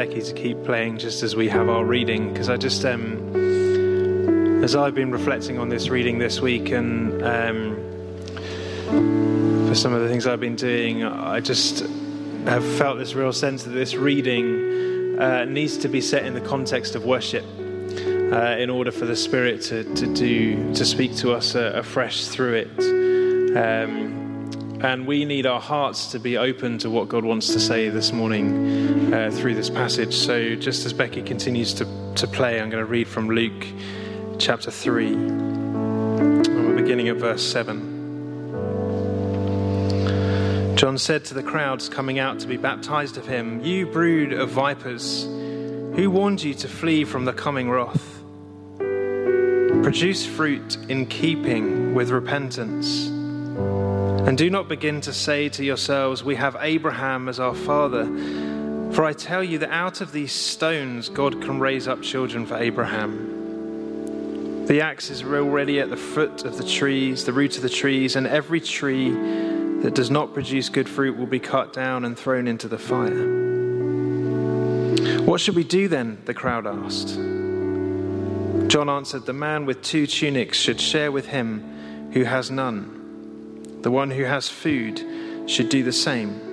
Becky to keep playing just as we have our reading, because I just, um, as I've been reflecting on this reading this week and um, for some of the things I've been doing, I just have felt this real sense that this reading uh, needs to be set in the context of worship. Uh, in order for the Spirit to, to do to speak to us uh, afresh through it, um, and we need our hearts to be open to what God wants to say this morning uh, through this passage. So, just as Becky continues to, to play, I'm going to read from Luke chapter 3, and we're beginning at verse 7. John said to the crowds coming out to be baptized of him, You brood of vipers, who warned you to flee from the coming wrath? Produce fruit in keeping with repentance. And do not begin to say to yourselves, We have Abraham as our father. For I tell you that out of these stones God can raise up children for Abraham. The axe is already at the foot of the trees, the root of the trees, and every tree that does not produce good fruit will be cut down and thrown into the fire. What should we do then? The crowd asked. John answered, The man with two tunics should share with him who has none. The one who has food should do the same.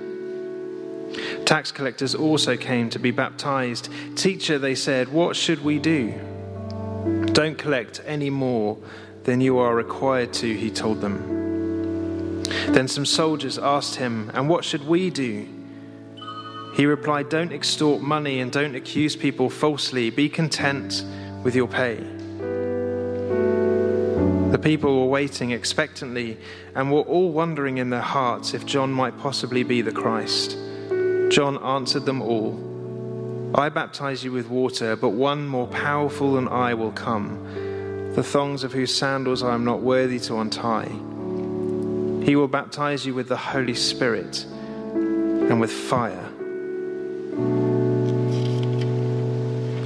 Tax collectors also came to be baptized. Teacher, they said, what should we do? Don't collect any more than you are required to, he told them. Then some soldiers asked him, And what should we do? He replied, Don't extort money and don't accuse people falsely. Be content with your pay. The people were waiting expectantly and were all wondering in their hearts if John might possibly be the Christ. John answered them all I baptize you with water, but one more powerful than I will come, the thongs of whose sandals I am not worthy to untie. He will baptize you with the Holy Spirit and with fire.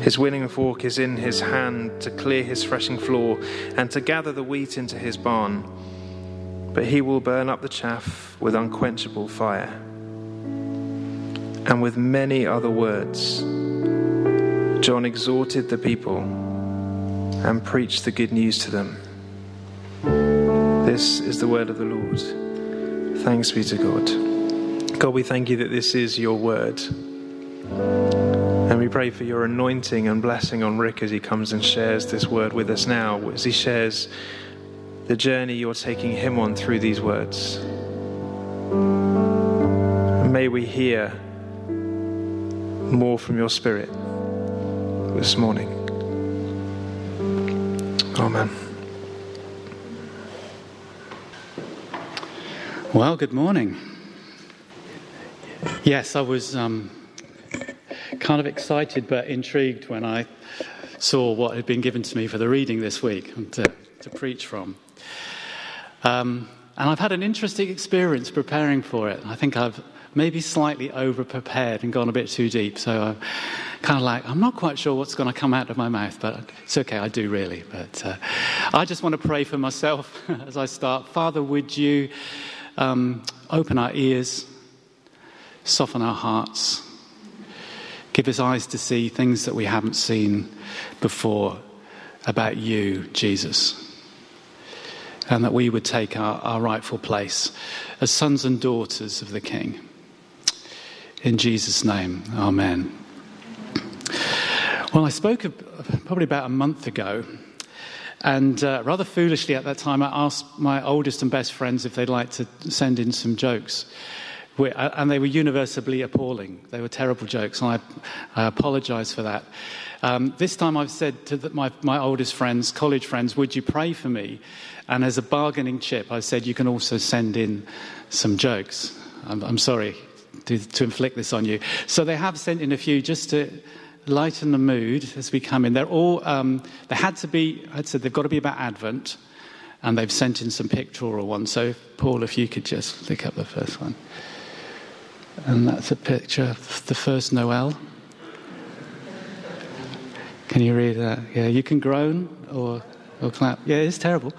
His winnowing fork is in his hand to clear his threshing floor and to gather the wheat into his barn. But he will burn up the chaff with unquenchable fire. And with many other words, John exhorted the people and preached the good news to them. This is the word of the Lord. Thanks be to God. God, we thank you that this is your word. Pray for your anointing and blessing on Rick as he comes and shares this word with us now, as he shares the journey you're taking him on through these words. And may we hear more from your spirit this morning. Amen. Well, good morning. Yes, I was um, kind of excited but intrigued when I saw what had been given to me for the reading this week and to, to preach from. Um, and I've had an interesting experience preparing for it. I think I've maybe slightly over prepared and gone a bit too deep. So I'm kind of like, I'm not quite sure what's going to come out of my mouth, but it's okay, I do really. But uh, I just want to pray for myself as I start. Father, would you um, open our ears, soften our hearts, give us eyes to see things that we haven't seen before about you, Jesus and that we would take our, our, rightful place as sons and daughters of the King. In Jesus' name, Amen. Well, I spoke probably about a month ago, and uh, rather foolishly at that time, I asked my oldest and best friends if they'd like to send in some jokes. Uh, and they were universally appalling. They were terrible jokes, and I, I apologize for that. Um, this time I've said to the, my, my oldest friends, college friends, would you pray for me? And as a bargaining chip, I said, you can also send in some jokes. I'm, I'm sorry, to, to inflict this on you. So they have sent in a few just to lighten the mood as we come in. They're all, um, they had to be, I'd said they've got to be about Advent, and they've sent in some pictorial ones. So, Paul, if you could just flick up the first one. And that's a picture of the first Noel. Can you read that? Yeah, you can groan or, or clap. Yeah, it's terrible.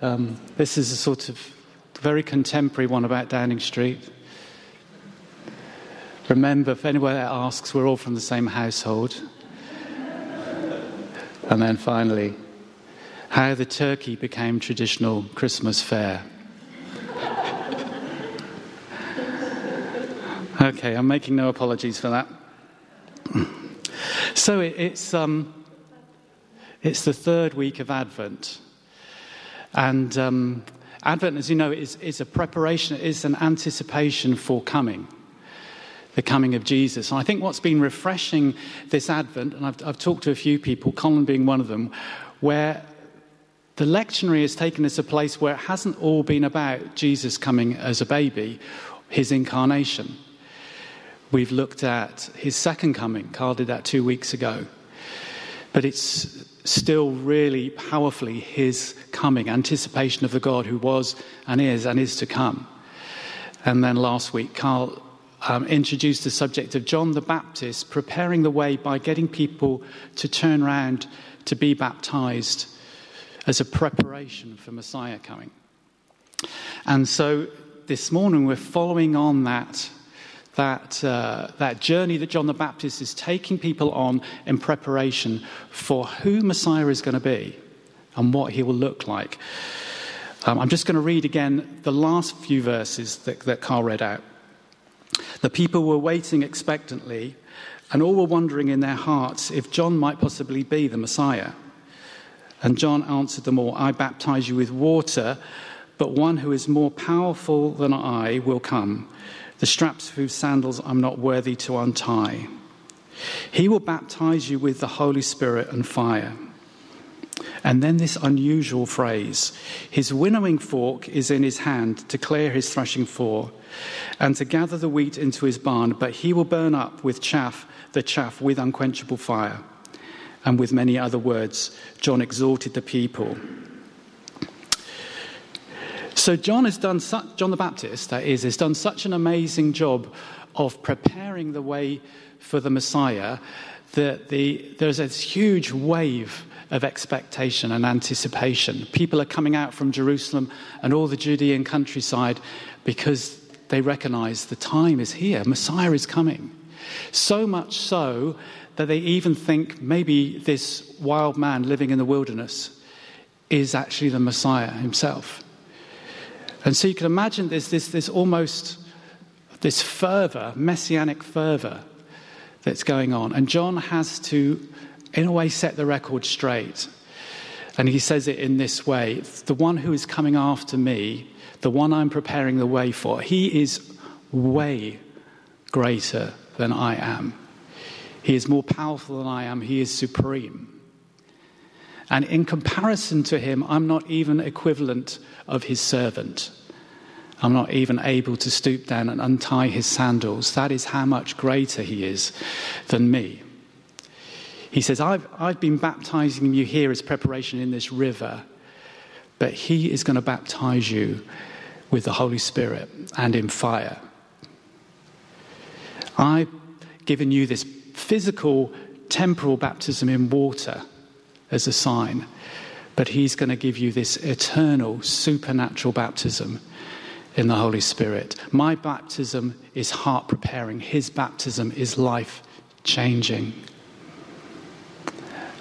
Um, this is a sort of very contemporary one about Downing Street. Remember, if anyone asks, we're all from the same household. and then finally, how the turkey became traditional Christmas fare. Okay, I'm making no apologies for that. so it, it's, um, it's the third week of Advent. And um, Advent, as you know, is, is a preparation, is an anticipation for coming the coming of Jesus. And I think what's been refreshing this Advent, and I've, I've talked to a few people, Colin being one of them, where the lectionary has taken us a place where it hasn't all been about Jesus coming as a baby, his incarnation. We've looked at his second coming. Carl did that two weeks ago. But it's still really powerfully his coming, anticipation of the God who was and is and is to come. And then last week, Carl um, introduced the subject of John the Baptist preparing the way by getting people to turn around to be baptized as a preparation for Messiah coming. And so this morning we're following on that, that, uh, that journey that John the Baptist is taking people on in preparation for who Messiah is going to be and what he will look like. Um, I'm just going to read again the last few verses that, that Carl read out. The people were waiting expectantly, and all were wondering in their hearts if John might possibly be the Messiah. And John answered them all I baptize you with water, but one who is more powerful than I will come, the straps of whose sandals I'm not worthy to untie. He will baptize you with the Holy Spirit and fire. And then this unusual phrase His winnowing fork is in his hand to clear his threshing floor and to gather the wheat into his barn, but he will burn up with chaff the chaff with unquenchable fire. And with many other words, John exhorted the people. So John has done John the Baptist, that is, has done such an amazing job of preparing the way for the Messiah that the, there's this huge wave of expectation and anticipation. People are coming out from Jerusalem and all the Judean countryside because they recognize the time is here, Messiah is coming. So much so that they even think maybe this wild man living in the wilderness is actually the Messiah himself. And so you can imagine there's this, this almost this fervor, messianic fervor that's going on. And John has to, in a way, set the record straight. And he says it in this way The one who is coming after me the one I'm preparing the way for, he is way greater than I am. He is more powerful than I am. He is supreme. And in comparison to him, I'm not even equivalent of his servant. I'm not even able to stoop down and untie his sandals. That is how much greater he is than me. He says, I've, I've been baptizing you here as preparation in this river, but he is going to baptize you with the Holy Spirit and in fire. I've given you this physical, temporal baptism in water as a sign, but He's going to give you this eternal, supernatural baptism in the Holy Spirit. My baptism is heart preparing, His baptism is life changing.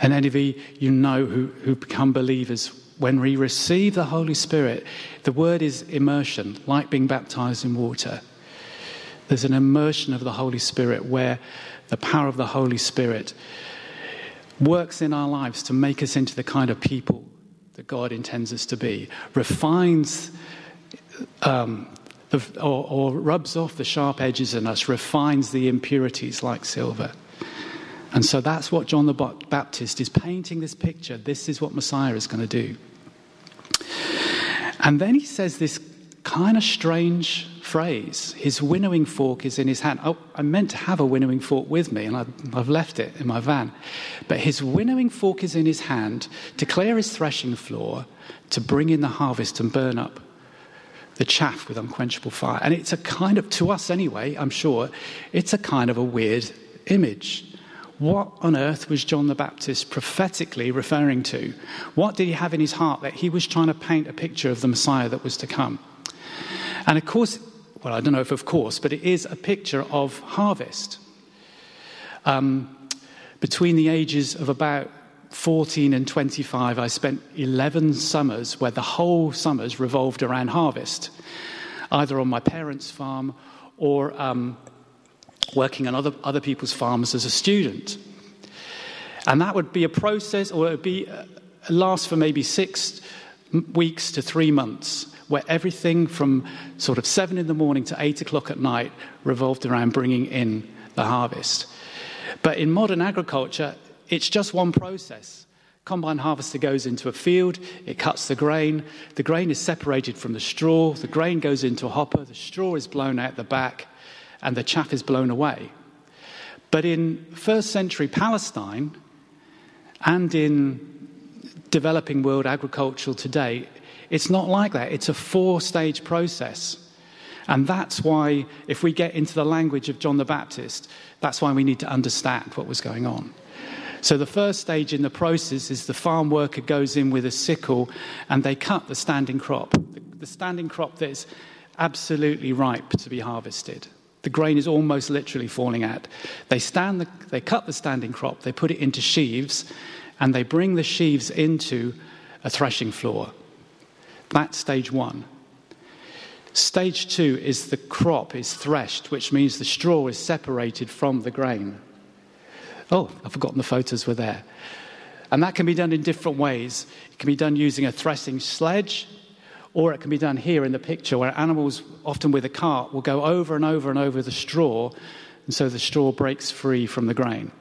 And any of you, you know who, who become believers when we receive the Holy Spirit, the word is immersion, like being baptized in water. There's an immersion of the Holy Spirit where the power of the Holy Spirit works in our lives to make us into the kind of people that God intends us to be, refines um, the, or, or rubs off the sharp edges in us, refines the impurities like silver. And so that's what John the Baptist is painting this picture. This is what Messiah is going to do. And then he says this kind of strange phrase his winnowing fork is in his hand. Oh, I meant to have a winnowing fork with me, and I've, I've left it in my van. But his winnowing fork is in his hand to clear his threshing floor, to bring in the harvest and burn up the chaff with unquenchable fire. And it's a kind of, to us anyway, I'm sure, it's a kind of a weird image. What on earth was John the Baptist prophetically referring to? What did he have in his heart that he was trying to paint a picture of the Messiah that was to come? And of course, well, I don't know if of course, but it is a picture of harvest. Um, between the ages of about 14 and 25, I spent 11 summers where the whole summers revolved around harvest, either on my parents' farm or um, working on other, other people's farms as a student. And that would be a process, or it would be uh, last for maybe six weeks to three months, where everything from sort of seven in the morning to eight o'clock at night revolved around bringing in the harvest. But in modern agriculture, it's just one process. Combine harvester goes into a field, it cuts the grain, the grain is separated from the straw, the grain goes into a hopper, the straw is blown out the back, and the chaff is blown away. But in first century Palestine and in developing world agriculture today, it's not like that. It's a four stage process. And that's why, if we get into the language of John the Baptist, that's why we need to understand what was going on. So, the first stage in the process is the farm worker goes in with a sickle and they cut the standing crop, the standing crop that is absolutely ripe to be harvested. The grain is almost literally falling out. They, stand the, they cut the standing crop, they put it into sheaves, and they bring the sheaves into a threshing floor. That's stage one. Stage two is the crop is threshed, which means the straw is separated from the grain. Oh, I've forgotten the photos were there. And that can be done in different ways. It can be done using a threshing sledge, or it can be done here in the picture where animals, often with a cart, will go over and over and over the straw, and so the straw breaks free from the grain.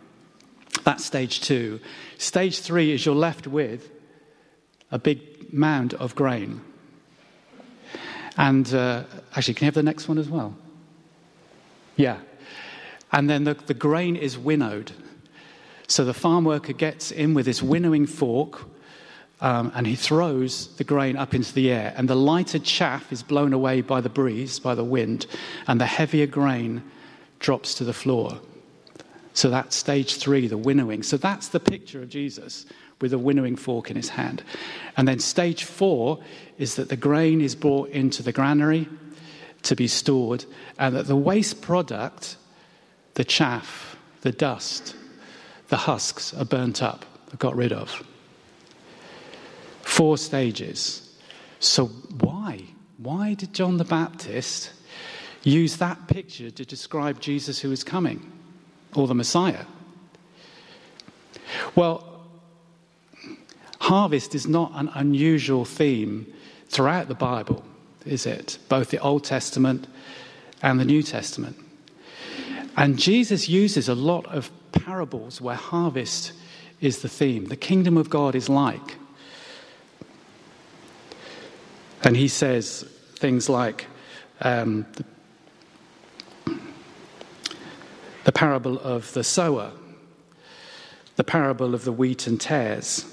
That's stage two. Stage three is you're left with a big mound of grain. And uh, actually, can you have the next one as well? Yeah. And then the, the grain is winnowed. So the farm worker gets in with this winnowing fork um, and he throws the grain up into the air. And the lighter chaff is blown away by the breeze, by the wind, and the heavier grain drops to the floor. So that's stage three, the winnowing. So that's the picture of Jesus with a winnowing fork in his hand. And then stage four is that the grain is brought into the granary to be stored, and that the waste product, the chaff, the dust, the husks, are burnt up, got rid of. Four stages. So, why? Why did John the Baptist use that picture to describe Jesus who is coming? or the Messiah? Well, harvest is not an unusual theme throughout the Bible, is it? Both the Old Testament and the New Testament. And Jesus uses a lot of parables where harvest is the theme. The kingdom of God is like. And he says things like um, the the parable of the sower, the parable of the wheat and tares,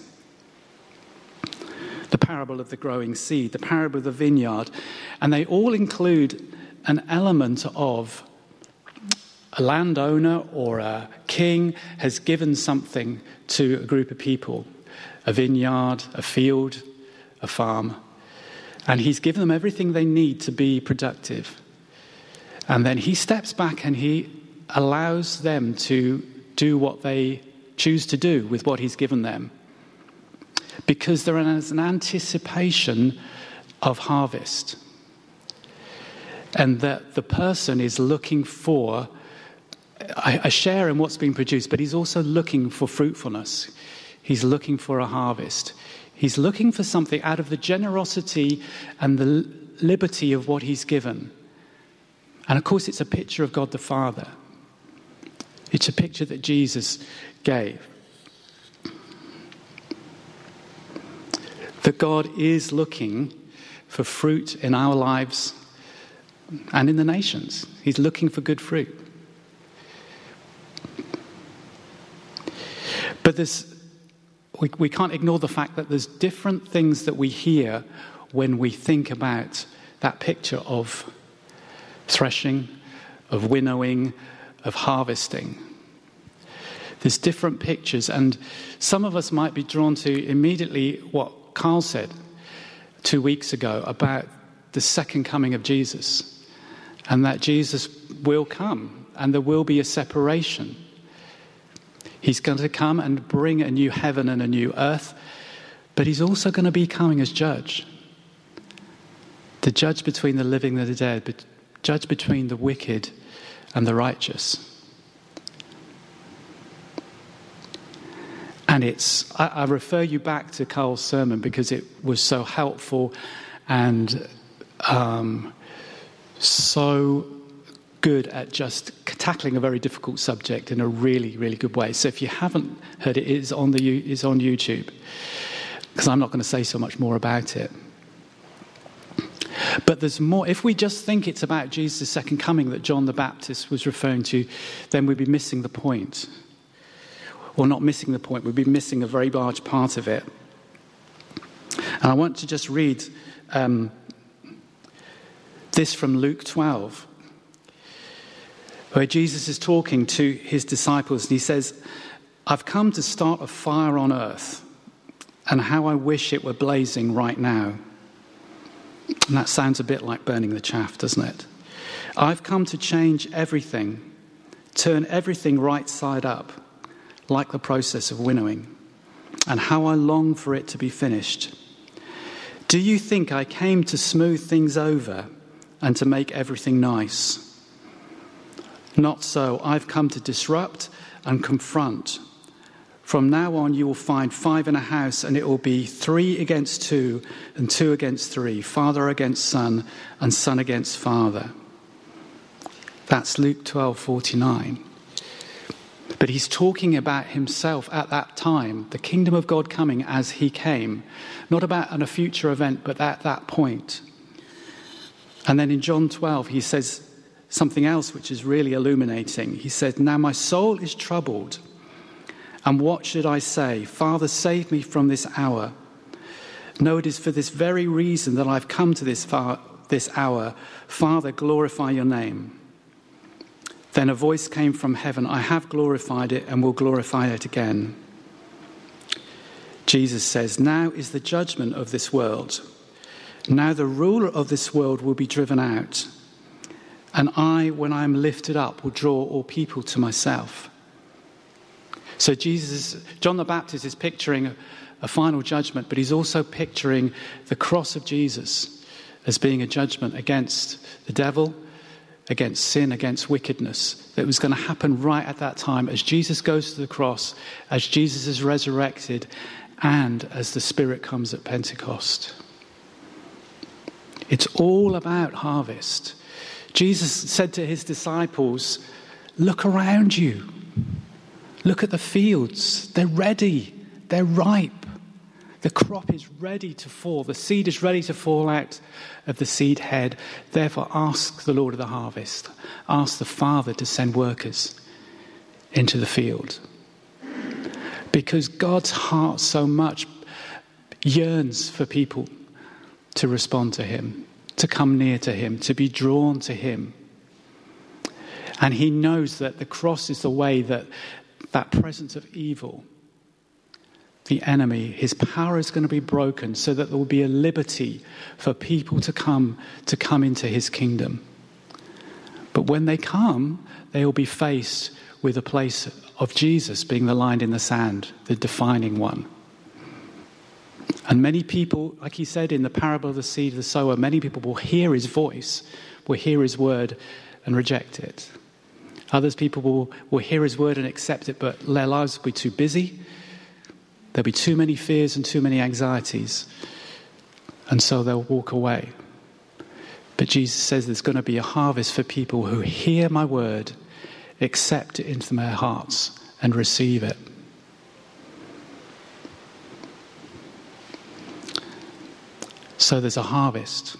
the parable of the growing seed, the parable of the vineyard, and they all include an element of a landowner or a king has given something to a group of people a vineyard, a field, a farm. And he's given them everything they need to be productive. And then he steps back and he allows them to do what they choose to do with what He's given them. Because there is an anticipation of harvest. And that the person is looking for a share in what's being produced, but he's also looking for fruitfulness. He's looking for a harvest. He's looking for something out of the generosity and the liberty of what he's given. And of course, it's a picture of God the Father. It's a picture that Jesus gave. That God is looking for fruit in our lives and in the nations. He's looking for good fruit. But there's, we, we can't ignore the fact that there's different things that we hear when we think about that picture of threshing, of winnowing, of harvesting. There's different pictures, and some of us might be drawn to immediately what Carl said two weeks ago about the second coming of Jesus and that Jesus will come and there will be a separation. He's going to come and bring a new heaven and a new earth, but he's also going to be coming as judge. The judge between the living and the dead, but judge between the wicked and the righteous. And it's, I, I refer you back to Carl's sermon because it was so helpful and um, so good at just tackling a very difficult subject in a really, really good way. So if you haven't heard it, it's on, the, it's on YouTube because I'm not going to say so much more about it. But there's more. If we just think it's about Jesus' second coming that John the Baptist was referring to, then we'd be missing the point. Or not missing the point, we'd be missing a very large part of it. And I want to just read um, this from Luke 12, where Jesus is talking to his disciples and he says, I've come to start a fire on earth, and how I wish it were blazing right now. And that sounds a bit like burning the chaff, doesn't it? I've come to change everything, turn everything right side up, like the process of winnowing, and how I long for it to be finished. Do you think I came to smooth things over and to make everything nice? Not so. I've come to disrupt and confront. From now on, you will find five in a house, and it will be three against two, and two against three, father against son, and son against father. That's Luke 12 49. But he's talking about himself at that time, the kingdom of God coming as he came, not about a future event, but at that point. And then in John 12, he says something else which is really illuminating. He says, Now my soul is troubled. And what should I say? Father, save me from this hour. No, it is for this very reason that I've come to this, far, this hour. Father, glorify your name. Then a voice came from heaven I have glorified it and will glorify it again. Jesus says, Now is the judgment of this world. Now the ruler of this world will be driven out. And I, when I am lifted up, will draw all people to myself. So Jesus, John the Baptist is picturing a, a final judgment, but he's also picturing the cross of Jesus as being a judgment against the devil against sin, against wickedness that was going to happen right at that time as Jesus goes to the cross, as Jesus is resurrected, and as the Spirit comes at Pentecost. It's all about harvest. Jesus said to his disciples, Look around you. Look at the fields. They're ready, they're ripe. The crop is ready to fall. The seed is ready to fall out of the seed head. Therefore, ask the Lord of the harvest, ask the Father to send workers into the field. Because God's heart so much yearns for people to respond to Him, to come near to Him, to be drawn to Him. And He knows that the cross is the way that that presence of evil the enemy, his power is going to be broken so that there will be a liberty for people to come to come into his kingdom. But when they come, they will be faced with a place of Jesus being the line in the sand, the defining one. And many people, like he said in the parable of the seed of the sower, many people will hear his voice, will hear his word and reject it. Others people will, will hear his word and accept it, but their lives will be too busy There'll be too many fears and too many anxieties, and so they'll walk away. But Jesus says there's going to be a harvest for people who hear my word, accept it into their hearts, and receive it. So there's a harvest.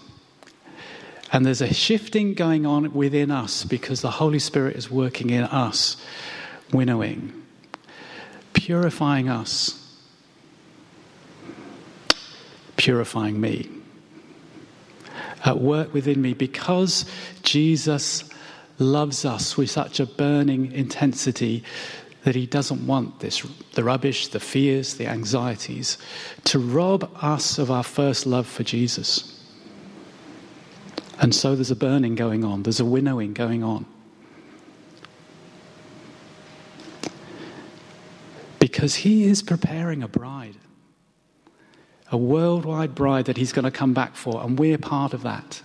And there's a shifting going on within us because the Holy Spirit is working in us, winnowing, purifying us purifying me. At work within me because Jesus loves us with such a burning intensity that he doesn't want this the rubbish, the fears, the anxieties to rob us of our first love for Jesus. And so there's a burning going on, there's a winnowing going on. Because he is preparing a bride, a worldwide bride that he's going to come back for, and we're part of that.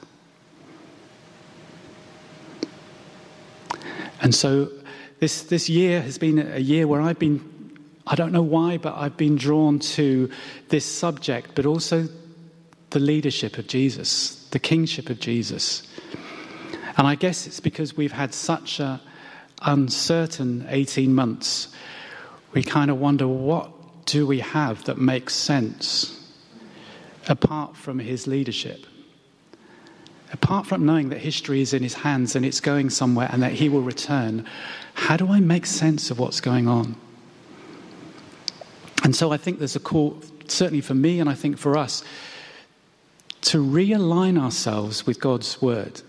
And so this, this year has been a year where I've been, I don't know why, but I've been drawn to this subject, but also the leadership of Jesus, the kingship of Jesus. And I guess it's because we've had such an uncertain 18 months, we kind of wonder what do we have that makes sense apart from his leadership? Apart from knowing that history is in his hands and it's going somewhere and that he will return, how do I make sense of what's going on? And so I think there's a call, certainly for me and I think for us, to realign ourselves with God's word,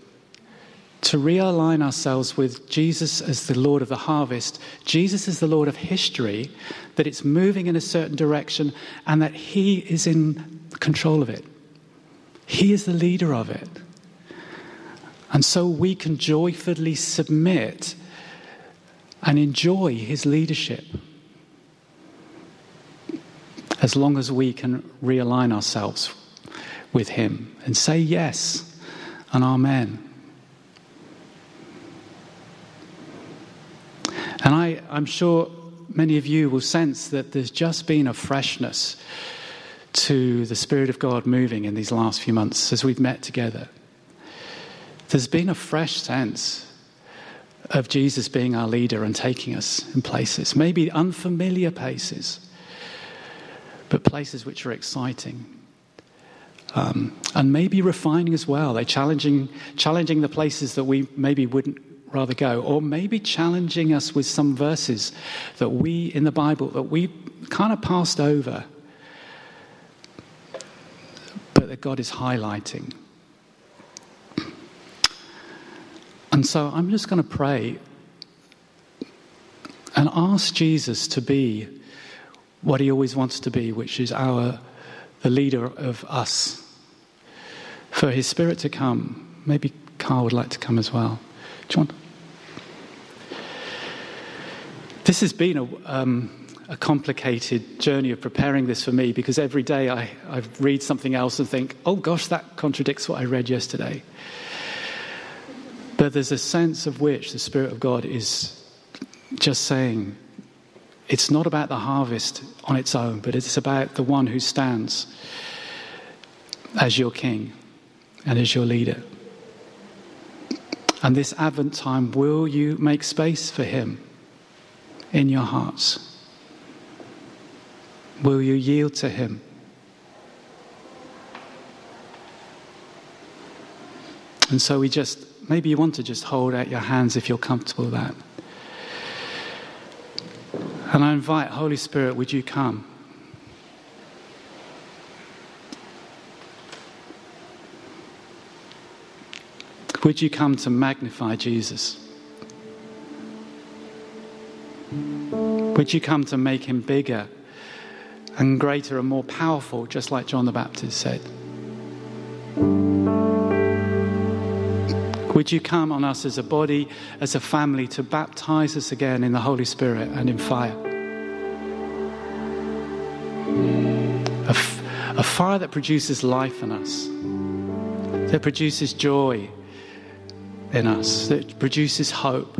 to realign ourselves with Jesus as the Lord of the harvest, Jesus as the Lord of history, that it's moving in a certain direction and that He is in control of it. He is the leader of it. And so we can joyfully submit and enjoy his leadership as long as we can realign ourselves with him and say yes and amen. And I, I'm sure many of you will sense that there's just been a freshness to the Spirit of God moving in these last few months as we've met together. There's been a fresh sense of Jesus being our leader and taking us in places, maybe unfamiliar places, but places which are exciting. Um, and maybe refining as well. They're challenging, challenging the places that we maybe wouldn't rather go, or maybe challenging us with some verses that we in the Bible that we kind of passed over, but God is highlighting. And so I'm just going to pray and ask Jesus to be what he always wants to be, which is our the leader of us. For his spirit to come. Maybe Carl would like to come as well. Do you want? This has been a, um, a complicated journey of preparing this for me because every day I, I read something else and think, oh gosh, that contradicts what I read yesterday. But there's a sense of which the Spirit of God is just saying, it's not about the harvest on its own, but it's about the one who stands as your king and as your leader. And this Advent time, will you make space for him in your hearts? Will you yield to him? And so we just Maybe you want to just hold out your hands if you're comfortable with that. And I invite, Holy Spirit, would you come? Would you come to magnify Jesus? Would you come to make him bigger and greater and more powerful, just like John the Baptist said? Would you come on us as a body, as a family, to baptize us again in the Holy Spirit and in fire? A, f- a fire that produces life in us, that produces joy in us, that produces hope,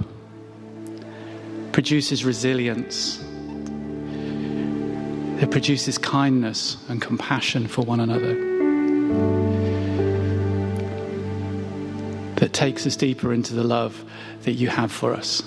produces resilience, that produces kindness and compassion for one another. that takes us deeper into the love that you have for us.